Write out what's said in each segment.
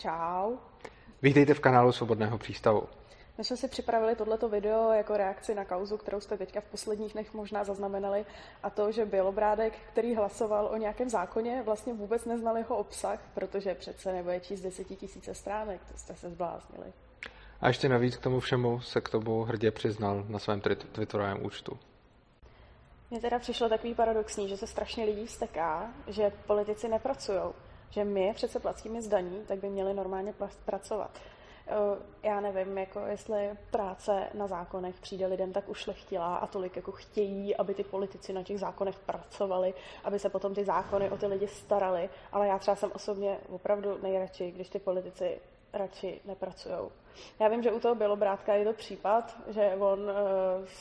Čau. Vítejte v kanálu Svobodného přístavu. My jsme si připravili tohleto video jako reakci na kauzu, kterou jste teďka v posledních dnech možná zaznamenali, a to, že Bělobrádek, který hlasoval o nějakém zákoně, vlastně vůbec neznal jeho obsah, protože přece nebude číst desetitisíce stránek, to jste se zbláznili. A ještě navíc k tomu všemu se k tomu hrdě přiznal na svém Twitterovém účtu. Mně teda přišlo takový paradoxní, že se strašně lidí vzteká, že politici nepracují, že my přece placíme zdaní, tak by měli normálně pracovat. Já nevím, jako jestli práce na zákonech přijde lidem tak ušlechtilá a tolik jako chtějí, aby ty politici na těch zákonech pracovali, aby se potom ty zákony o ty lidi starali, ale já třeba jsem osobně opravdu nejradši, když ty politici radši nepracují. Já vím, že u toho Bělobrátka je to případ, že on uh,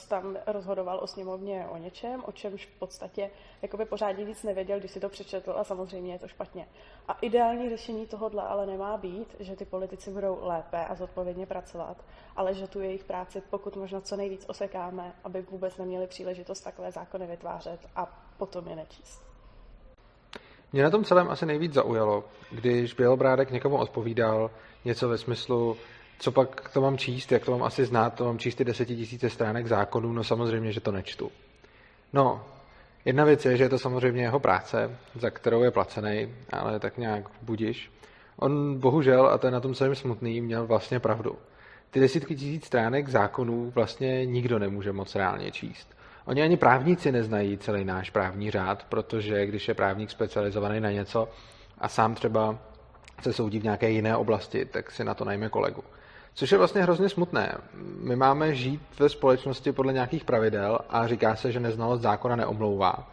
tam rozhodoval o sněmovně o něčem, o čemž v podstatě jakoby pořádně víc nevěděl, když si to přečetl a samozřejmě je to špatně. A ideální řešení tohohle ale nemá být, že ty politici budou lépe a zodpovědně pracovat, ale že tu jejich práci pokud možno co nejvíc osekáme, aby vůbec neměli příležitost takové zákony vytvářet a potom je nečíst. Mě na tom celém asi nejvíc zaujalo, když Bělobrádek někomu odpovídal něco ve smyslu, co pak to mám číst, jak to mám asi znát, to mám číst ty desetitisíce stránek zákonů, no samozřejmě, že to nečtu. No, jedna věc je, že je to samozřejmě jeho práce, za kterou je placený, ale tak nějak budiš. On bohužel, a to je na tom celém smutný, měl vlastně pravdu. Ty desítky tisíc stránek zákonů vlastně nikdo nemůže moc reálně číst. Oni ani právníci neznají celý náš právní řád, protože když je právník specializovaný na něco a sám třeba se soudí v nějaké jiné oblasti, tak si na to najme kolegu. Což je vlastně hrozně smutné. My máme žít ve společnosti podle nějakých pravidel a říká se, že neznalost zákona neomlouvá.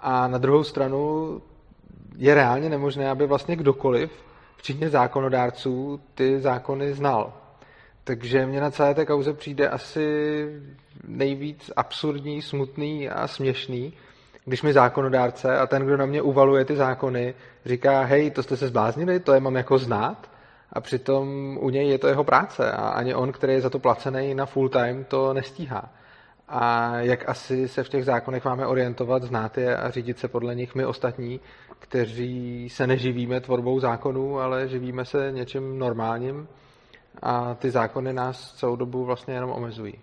A na druhou stranu je reálně nemožné, aby vlastně kdokoliv, včetně zákonodárců, ty zákony znal. Takže mě na celé té kauze přijde asi nejvíc absurdní, smutný a směšný, když mi zákonodárce a ten, kdo na mě uvaluje ty zákony, říká, hej, to jste se zbláznili, to je mám jako znát, a přitom u něj je to jeho práce a ani on, který je za to placený na full time, to nestíhá. A jak asi se v těch zákonech máme orientovat, znát je a řídit se podle nich my ostatní, kteří se neživíme tvorbou zákonů, ale živíme se něčím normálním a ty zákony nás celou dobu vlastně jenom omezují.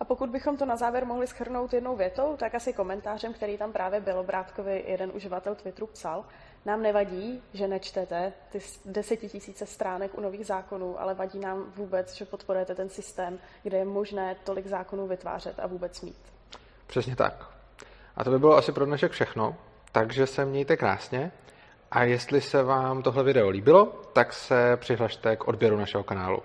A pokud bychom to na závěr mohli schrnout jednou větou, tak asi komentářem, který tam právě Bělobrádkovi jeden uživatel Twitteru psal, nám nevadí, že nečtete ty desetitisíce stránek u nových zákonů, ale vadí nám vůbec, že podporujete ten systém, kde je možné tolik zákonů vytvářet a vůbec mít. Přesně tak. A to by bylo asi pro dnešek všechno, takže se mějte krásně a jestli se vám tohle video líbilo, tak se přihlašte k odběru našeho kanálu.